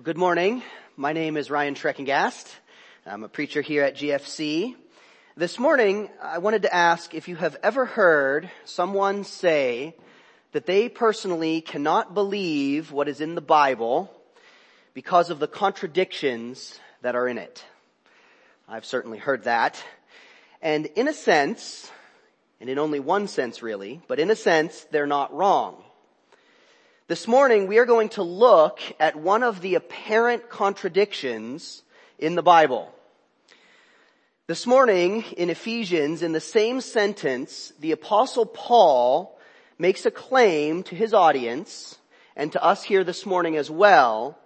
Well, good morning. My name is Ryan Treckengast. I'm a preacher here at GFC. This morning, I wanted to ask if you have ever heard someone say that they personally cannot believe what is in the Bible because of the contradictions that are in it. I've certainly heard that. And in a sense, and in only one sense really, but in a sense, they're not wrong. This morning we are going to look at one of the apparent contradictions in the Bible. This morning in Ephesians, in the same sentence, the apostle Paul makes a claim to his audience and to us here this morning as well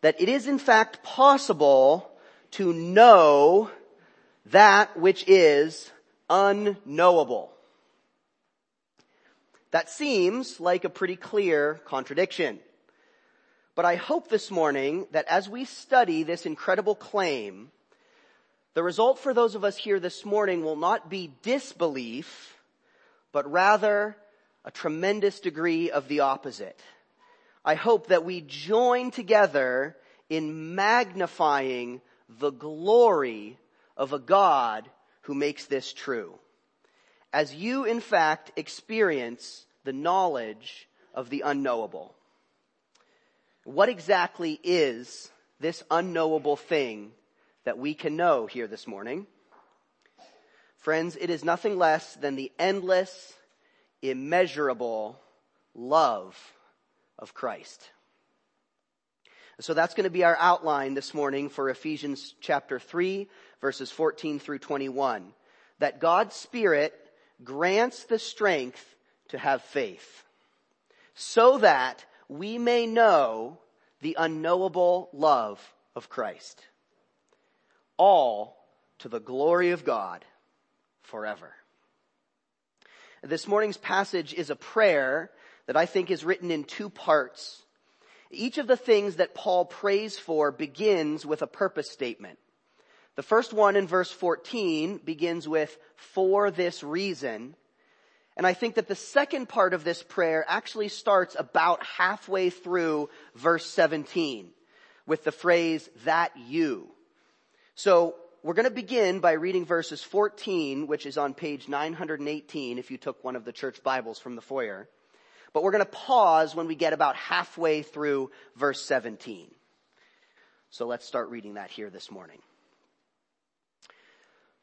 that it is in fact possible to know that which is unknowable. That seems like a pretty clear contradiction. But I hope this morning that as we study this incredible claim, the result for those of us here this morning will not be disbelief, but rather a tremendous degree of the opposite. I hope that we join together in magnifying the glory of a God who makes this true as you in fact experience the knowledge of the unknowable. What exactly is this unknowable thing that we can know here this morning? Friends, it is nothing less than the endless, immeasurable love of Christ. So that's going to be our outline this morning for Ephesians chapter 3 verses 14 through 21. That God's Spirit grants the strength to have faith so that we may know the unknowable love of Christ. All to the glory of God forever. This morning's passage is a prayer that I think is written in two parts. Each of the things that Paul prays for begins with a purpose statement. The first one in verse 14 begins with, for this reason. And I think that the second part of this prayer actually starts about halfway through verse 17 with the phrase, that you. So we're going to begin by reading verses 14, which is on page 918 if you took one of the church Bibles from the foyer. But we're going to pause when we get about halfway through verse 17. So let's start reading that here this morning.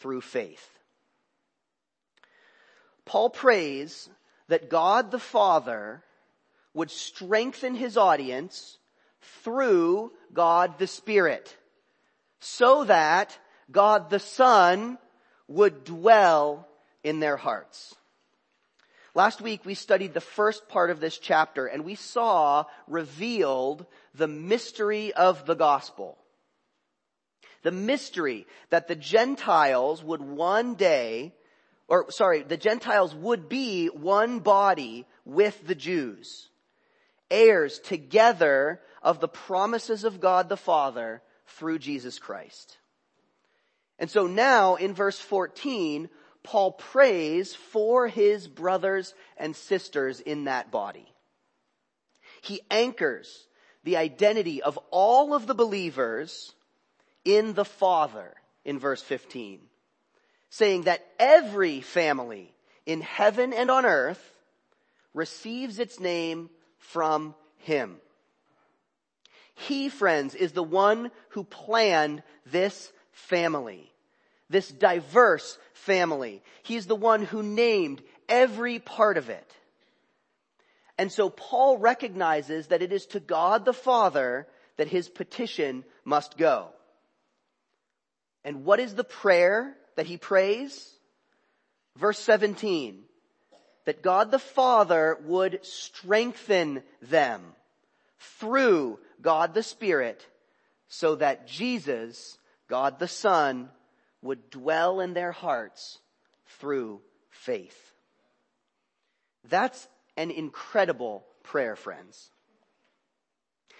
through faith. Paul prays that God the Father would strengthen his audience through God the Spirit so that God the Son would dwell in their hearts. Last week we studied the first part of this chapter and we saw revealed the mystery of the gospel. The mystery that the Gentiles would one day, or sorry, the Gentiles would be one body with the Jews. Heirs together of the promises of God the Father through Jesus Christ. And so now in verse 14, Paul prays for his brothers and sisters in that body. He anchors the identity of all of the believers in the Father in verse 15, saying that every family in heaven and on earth receives its name from Him. He, friends, is the one who planned this family, this diverse family. He's the one who named every part of it. And so Paul recognizes that it is to God the Father that his petition must go. And what is the prayer that he prays? Verse 17. That God the Father would strengthen them through God the Spirit so that Jesus, God the Son, would dwell in their hearts through faith. That's an incredible prayer, friends.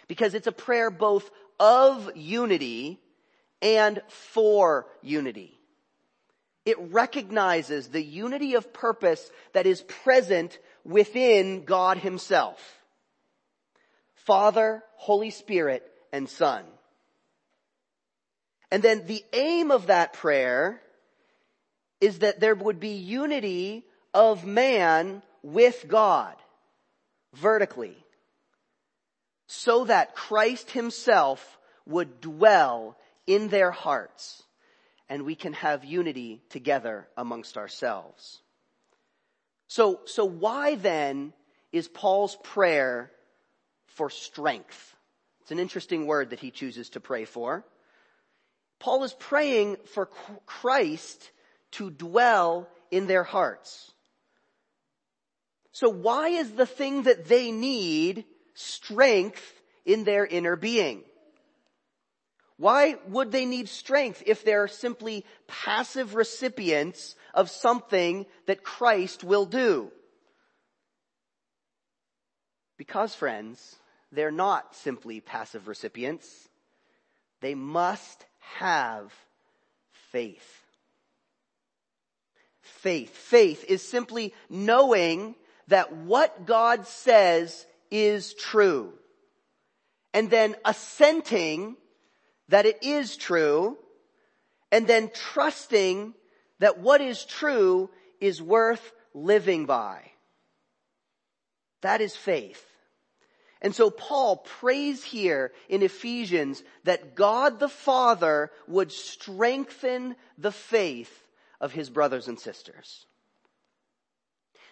Because it's a prayer both of unity and for unity. It recognizes the unity of purpose that is present within God himself. Father, Holy Spirit, and Son. And then the aim of that prayer is that there would be unity of man with God vertically so that Christ himself would dwell in their hearts and we can have unity together amongst ourselves. So, so why then is Paul's prayer for strength? It's an interesting word that he chooses to pray for. Paul is praying for Christ to dwell in their hearts. So why is the thing that they need strength in their inner being? Why would they need strength if they're simply passive recipients of something that Christ will do? Because friends, they're not simply passive recipients. They must have faith. Faith. Faith is simply knowing that what God says is true. And then assenting that it is true. And then trusting that what is true is worth living by. That is faith. And so Paul prays here in Ephesians that God the Father would strengthen the faith of his brothers and sisters.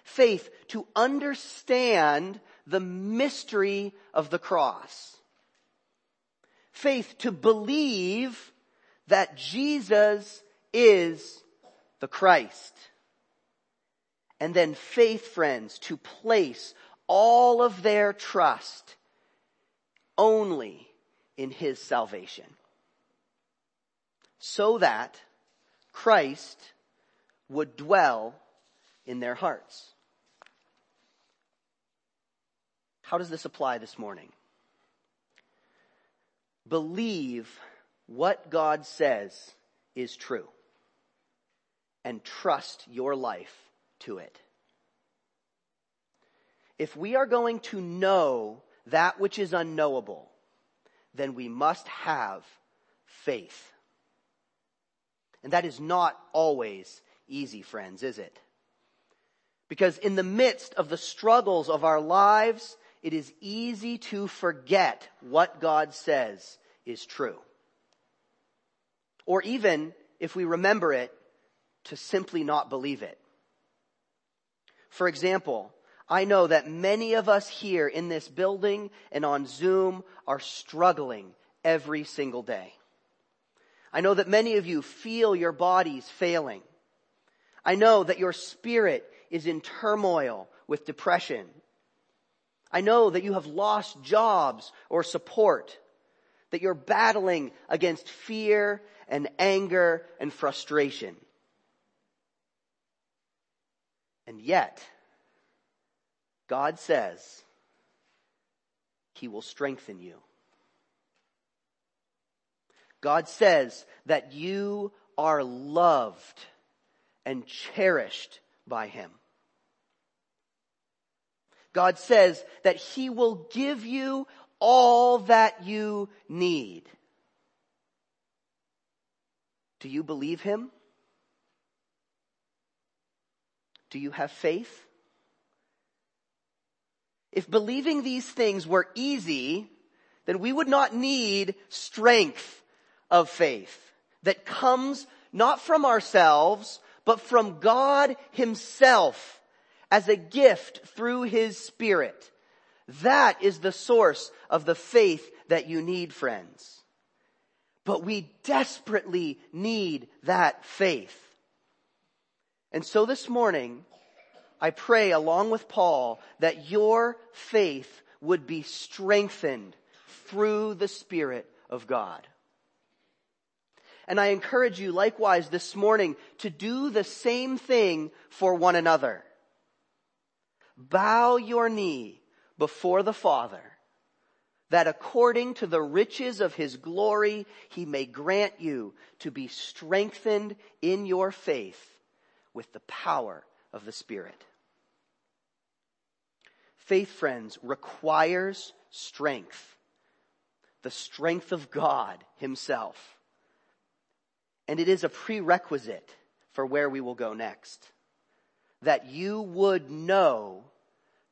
Faith to understand the mystery of the cross. Faith to believe that Jesus is the Christ. And then faith, friends, to place all of their trust only in His salvation. So that Christ would dwell in their hearts. How does this apply this morning? Believe what God says is true and trust your life to it. If we are going to know that which is unknowable, then we must have faith. And that is not always easy, friends, is it? Because in the midst of the struggles of our lives, it is easy to forget what God says is true. Or even, if we remember it, to simply not believe it. For example, I know that many of us here in this building and on Zoom are struggling every single day. I know that many of you feel your bodies failing. I know that your spirit is in turmoil with depression. I know that you have lost jobs or support, that you're battling against fear and anger and frustration. And yet, God says He will strengthen you. God says that you are loved and cherished by Him. God says that He will give you all that you need. Do you believe Him? Do you have faith? If believing these things were easy, then we would not need strength of faith that comes not from ourselves, but from God himself as a gift through his spirit. That is the source of the faith that you need, friends. But we desperately need that faith. And so this morning, I pray along with Paul that your faith would be strengthened through the Spirit of God. And I encourage you likewise this morning to do the same thing for one another. Bow your knee before the Father that according to the riches of his glory, he may grant you to be strengthened in your faith with the power of the Spirit. Faith, friends, requires strength. The strength of God himself. And it is a prerequisite for where we will go next. That you would know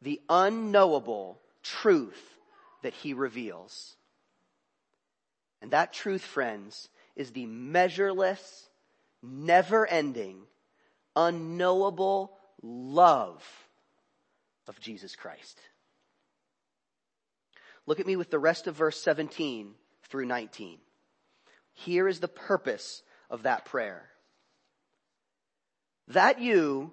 the unknowable truth that he reveals. And that truth, friends, is the measureless, never ending, unknowable love of Jesus Christ. Look at me with the rest of verse 17 through 19. Here is the purpose of that prayer. That you,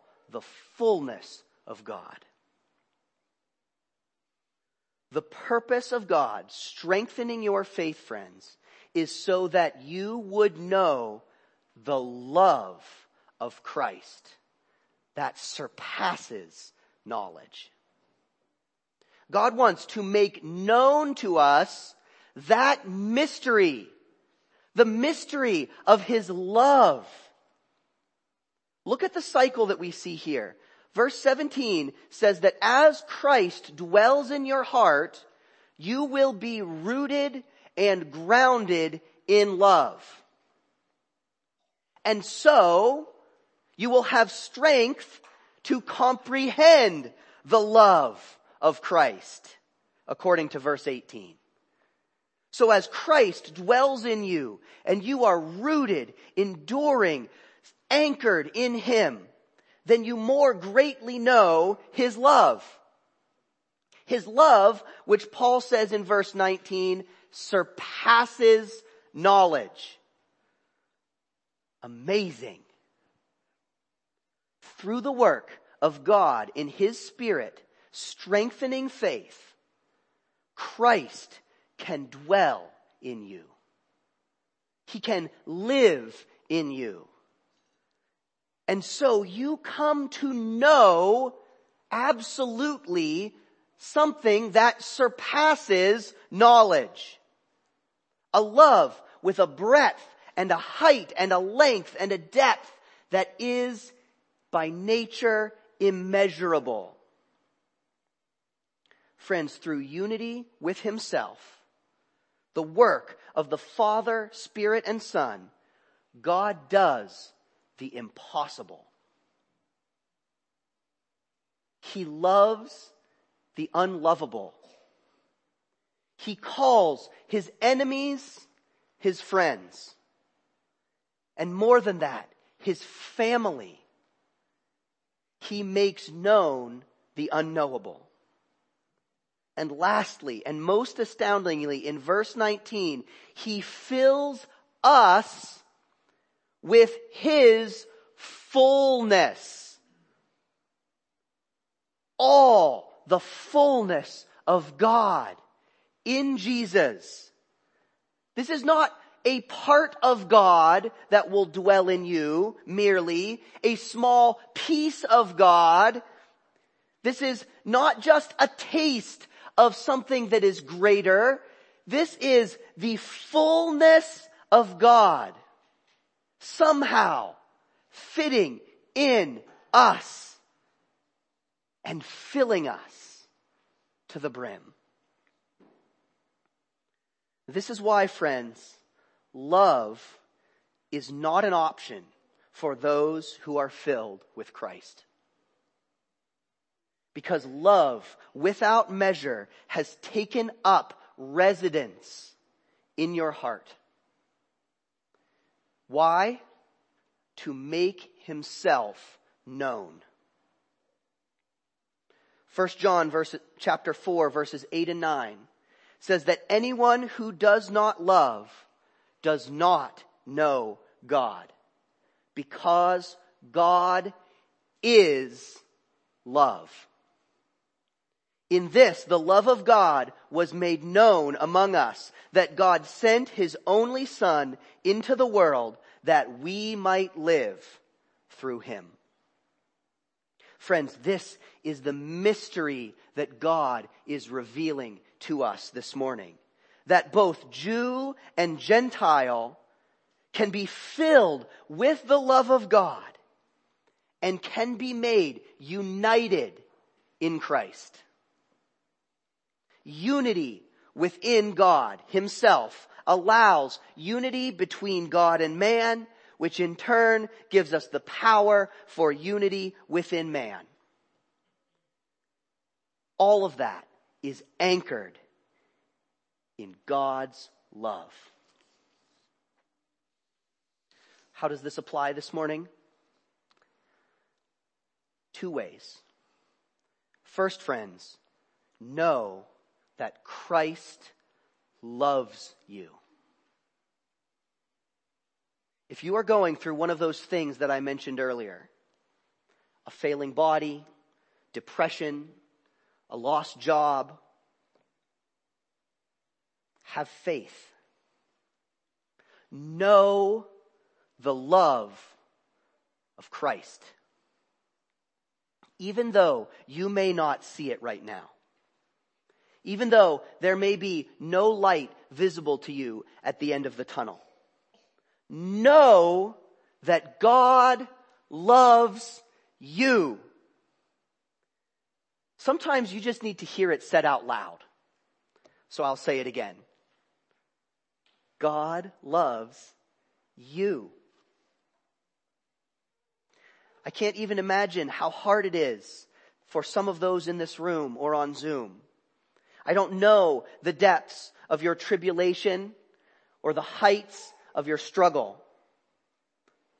the fullness of God. The purpose of God strengthening your faith, friends, is so that you would know the love of Christ that surpasses knowledge. God wants to make known to us that mystery, the mystery of His love. Look at the cycle that we see here. Verse 17 says that as Christ dwells in your heart, you will be rooted and grounded in love. And so, you will have strength to comprehend the love of Christ, according to verse 18. So as Christ dwells in you and you are rooted, enduring, anchored in Him, then you more greatly know His love. His love, which Paul says in verse 19, surpasses knowledge. Amazing. Through the work of God in His Spirit, strengthening faith, Christ can dwell in you. He can live in you. And so you come to know absolutely something that surpasses knowledge. A love with a breadth and a height and a length and a depth that is by nature immeasurable. Friends, through unity with himself, the work of the Father, Spirit, and Son, God does the impossible. He loves the unlovable. He calls his enemies his friends. And more than that, his family. He makes known the unknowable. And lastly, and most astoundingly, in verse 19, he fills us with His fullness. All the fullness of God in Jesus. This is not a part of God that will dwell in you merely, a small piece of God. This is not just a taste of something that is greater. This is the fullness of God somehow fitting in us and filling us to the brim. This is why, friends, love is not an option for those who are filled with Christ. Because love without measure has taken up residence in your heart. Why? To make himself known. 1 John verse, chapter 4 verses 8 and 9 says that anyone who does not love does not know God because God is love. In this, the love of God was made known among us, that God sent his only son into the world that we might live through him. Friends, this is the mystery that God is revealing to us this morning. That both Jew and Gentile can be filled with the love of God and can be made united in Christ. Unity within God himself allows unity between God and man which in turn gives us the power for unity within man. All of that is anchored in God's love. How does this apply this morning? Two ways. First, friends, know that Christ loves you. If you are going through one of those things that I mentioned earlier, a failing body, depression, a lost job, have faith. Know the love of Christ. Even though you may not see it right now. Even though there may be no light visible to you at the end of the tunnel know that God loves you. Sometimes you just need to hear it said out loud. So I'll say it again. God loves you. I can't even imagine how hard it is for some of those in this room or on Zoom. I don't know the depths of your tribulation or the heights of your struggle.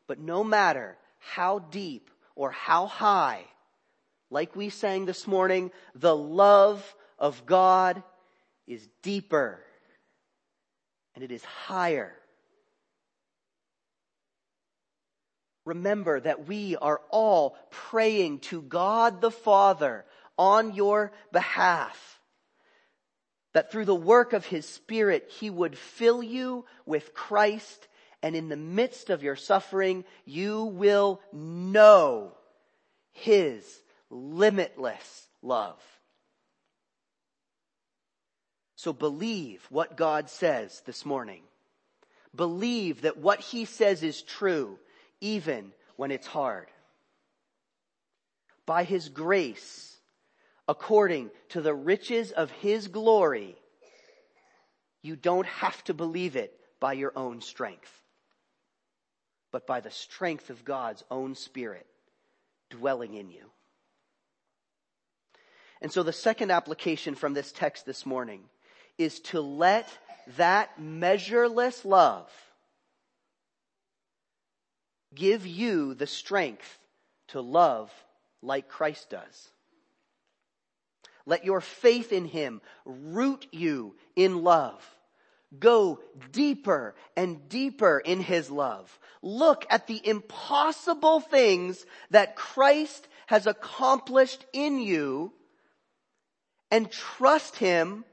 But no matter how deep or how high, like we sang this morning, the love of God is deeper and it is higher. Remember that we are all praying to God the Father on your behalf that through the work of His Spirit, He would fill you with Christ and in the midst of your suffering, you will know His limitless love. So believe what God says this morning. Believe that what He says is true, even when it's hard. By His grace, according to the riches of his glory, you don't have to believe it by your own strength, but by the strength of God's own spirit dwelling in you. And so the second application from this text this morning is to let that measureless love give you the strength to love like Christ does. Let your faith in Him root you in love. Go deeper and deeper in His love. Look at the impossible things that Christ has accomplished in you and trust Him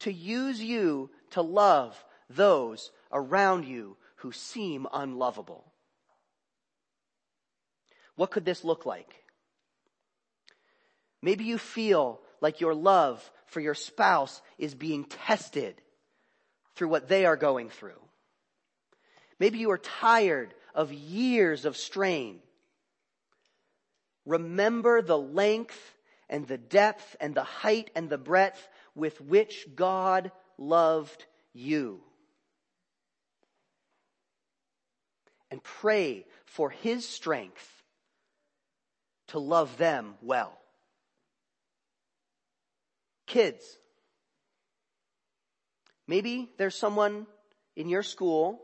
to use you to love those around you who seem unlovable. What could this look like? Maybe you feel like your love for your spouse is being tested through what they are going through. Maybe you are tired of years of strain. Remember the length and the depth and the height and the breadth with which God loved you. And pray for His strength to love them well. Kids. Maybe there's someone in your school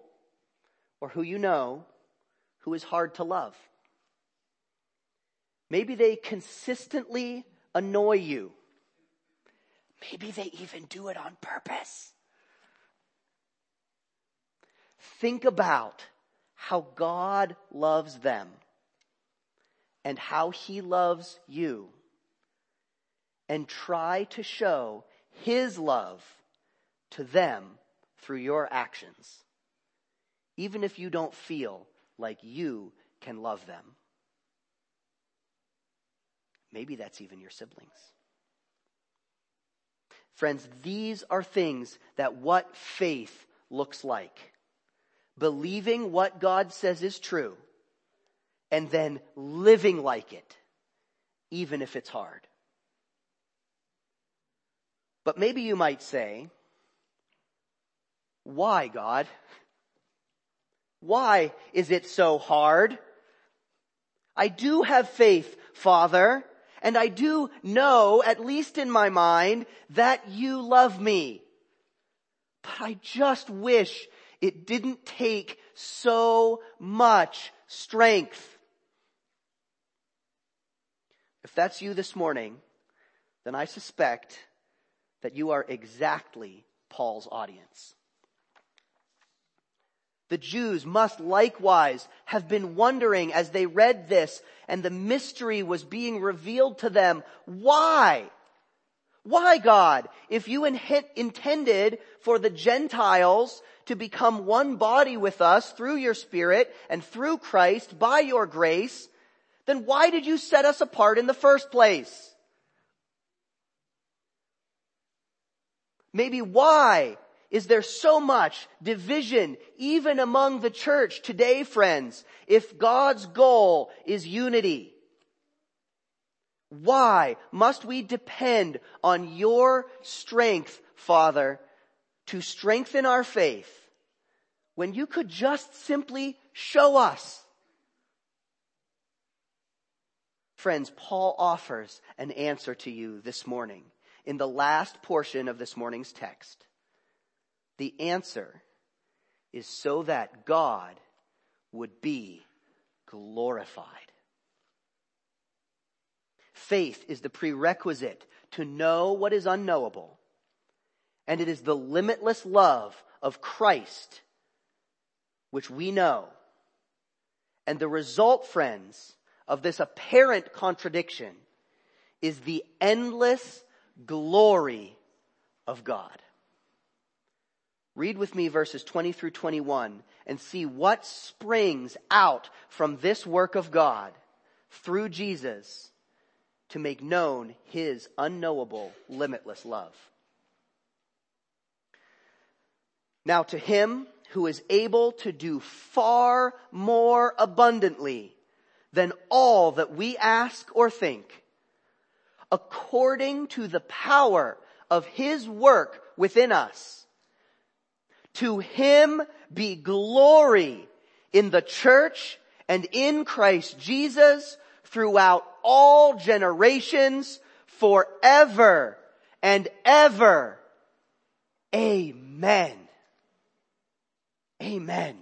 or who you know who is hard to love. Maybe they consistently annoy you. Maybe they even do it on purpose. Think about how God loves them and how he loves you and try to show his love to them through your actions, even if you don't feel like you can love them. Maybe that's even your siblings. Friends, these are things that what faith looks like. Believing what God says is true and then living like it, even if it's hard. But maybe you might say, why God? Why is it so hard? I do have faith, Father, and I do know, at least in my mind, that you love me. But I just wish it didn't take so much strength. If that's you this morning, then I suspect that you are exactly Paul's audience. The Jews must likewise have been wondering as they read this and the mystery was being revealed to them. Why? Why God? If you in- intended for the Gentiles to become one body with us through your Spirit and through Christ by your grace, then why did you set us apart in the first place? Maybe why is there so much division even among the church today, friends, if God's goal is unity? Why must we depend on your strength, Father, to strengthen our faith when you could just simply show us? Friends, Paul offers an answer to you this morning in the last portion of this morning's text. The answer is so that God would be glorified. Faith is the prerequisite to know what is unknowable. And it is the limitless love of Christ which we know. And the result, friends, of this apparent contradiction is the endless glory of God. Read with me verses 20 through 21 and see what springs out from this work of God through Jesus to make known his unknowable, limitless love. Now to him who is able to do far more abundantly than all that we ask or think, according to the power of his work within us. To him be glory in the church and in Christ Jesus throughout all generations forever and ever. Amen. Amen.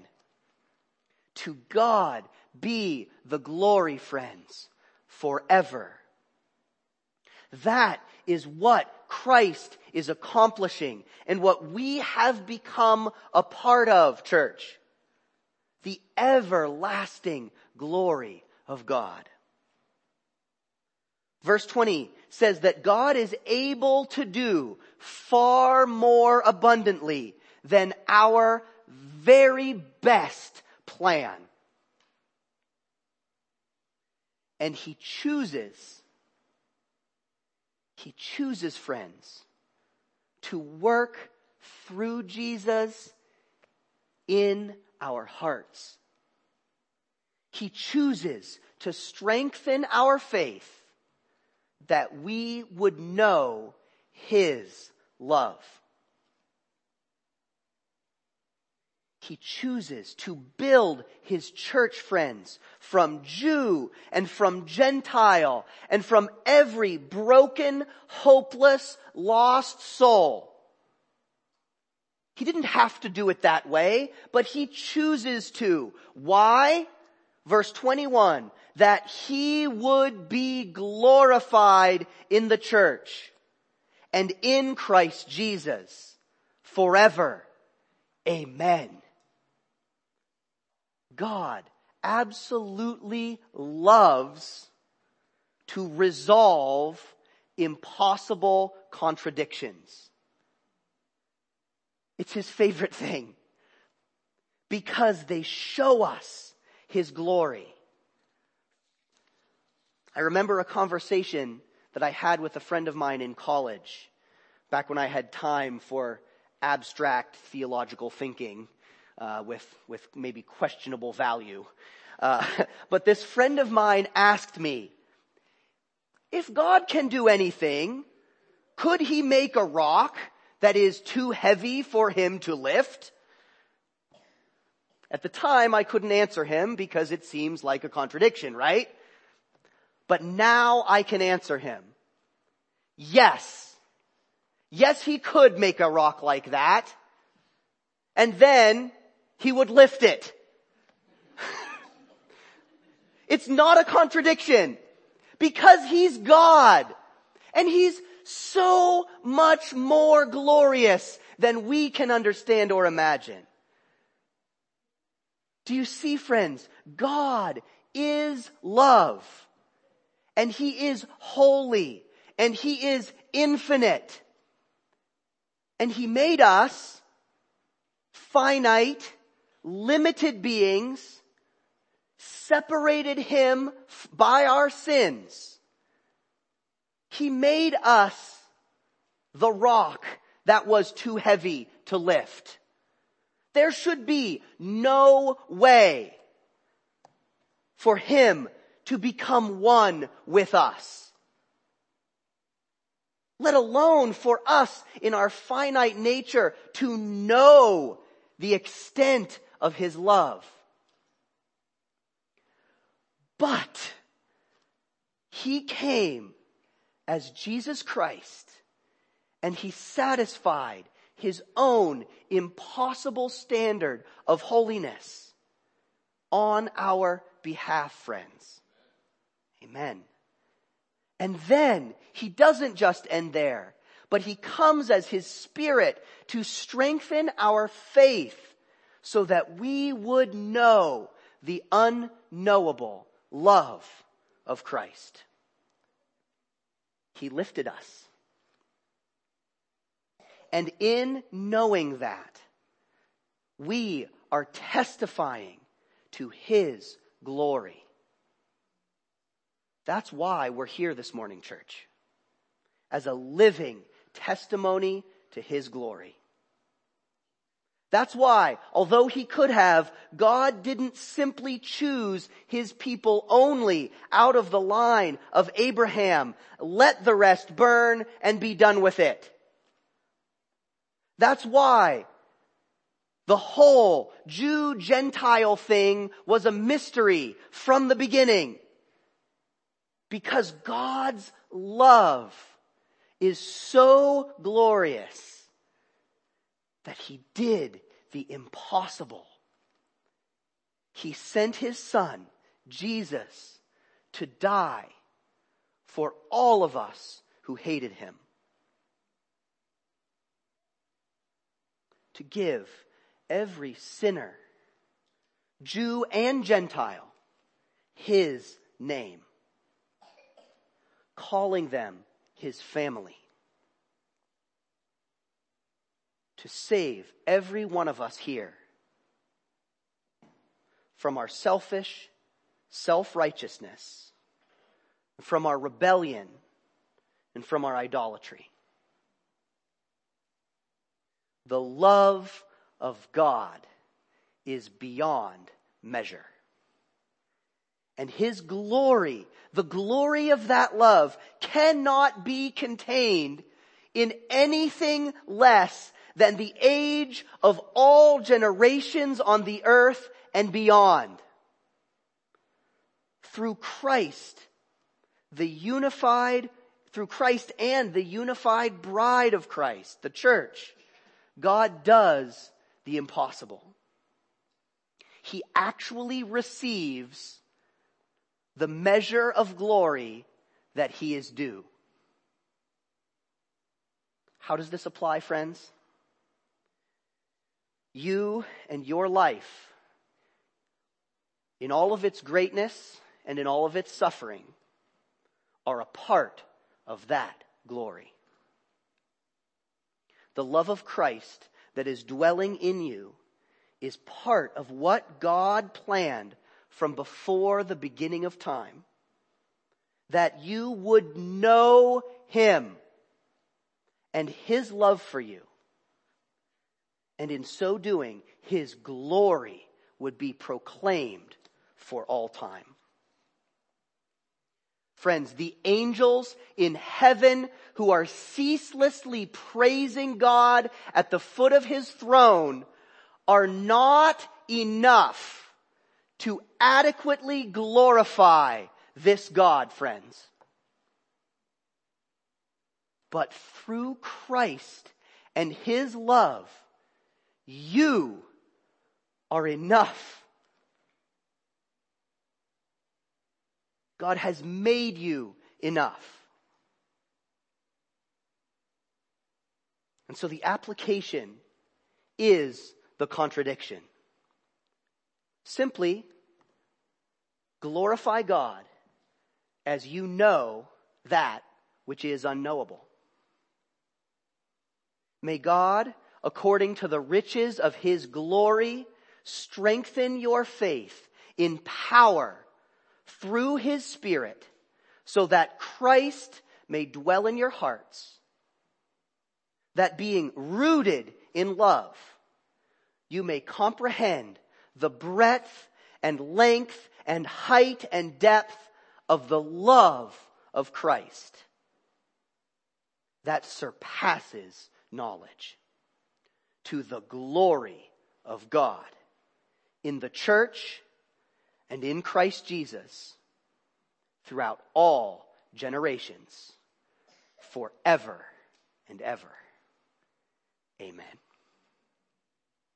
To God be the glory, friends, forever. That is what Christ is accomplishing and what we have become a part of, church. The everlasting glory of God. Verse 20 says that God is able to do far more abundantly than our very best plan. And he chooses, he chooses friends to work through Jesus in our hearts. He chooses to strengthen our faith that we would know His love. He chooses to build his church friends from Jew and from Gentile and from every broken, hopeless, lost soul. He didn't have to do it that way, but he chooses to. Why? Verse 21, that he would be glorified in the church and in Christ Jesus forever. Amen. God absolutely loves to resolve impossible contradictions. It's his favorite thing because they show us his glory. I remember a conversation that I had with a friend of mine in college back when I had time for abstract theological thinking uh, with, with maybe questionable value. Uh, but this friend of mine asked me, if God can do anything, could he make a rock that is too heavy for him to lift? At the time, I couldn't answer him because it seems like a contradiction, right? But now I can answer him. Yes. Yes, he could make a rock like that. And then he would lift it. it's not a contradiction because he's God and he's so much more glorious than we can understand or imagine. Do you see friends? God is love and he is holy and he is infinite and he made us finite, limited beings, separated him by our sins. He made us the rock that was too heavy to lift. There should be no way for him to become one with us. Let alone for us in our finite nature to know the extent of his love. But he came as Jesus Christ and he satisfied his own impossible standard of holiness on our behalf, friends. Amen. And then he doesn't just end there, but he comes as his spirit to strengthen our faith so that we would know the unknowable love of Christ. He lifted us. And in knowing that, we are testifying to his glory. That's why we're here this morning, church. As a living testimony to His glory. That's why, although He could have, God didn't simply choose His people only out of the line of Abraham. Let the rest burn and be done with it. That's why the whole Jew-Gentile thing was a mystery from the beginning. Because God's love is so glorious that he did the impossible. He sent his son, Jesus, to die for all of us who hated him. To give every sinner, Jew and Gentile, his name calling them his family. To save every one of us here from our selfish self-righteousness, from our rebellion, and from our idolatry. The love of God is beyond measure. And His glory the glory of that love cannot be contained in anything less than the age of all generations on the earth and beyond. Through Christ, the unified, through Christ and the unified bride of Christ, the church, God does the impossible. He actually receives the measure of glory that he is due. How does this apply, friends? You and your life, in all of its greatness and in all of its suffering, are a part of that glory. The love of Christ that is dwelling in you is part of what God planned from before the beginning of time. That you would know Him and His love for you. And in so doing, His glory would be proclaimed for all time. Friends, the angels in heaven who are ceaselessly praising God at the foot of His throne are not enough to adequately glorify this God, friends. But through Christ and His love, you are enough. God has made you enough. And so the application is the contradiction. Simply glorify God as you know that which is unknowable. May God, according to the riches of his glory, strengthen your faith in power through his spirit so that Christ may dwell in your hearts. That being rooted in love, you may comprehend the breadth and length and height and depth of the love of Christ that surpasses knowledge to the glory of God in the church and in Christ Jesus throughout all generations forever and ever. Amen.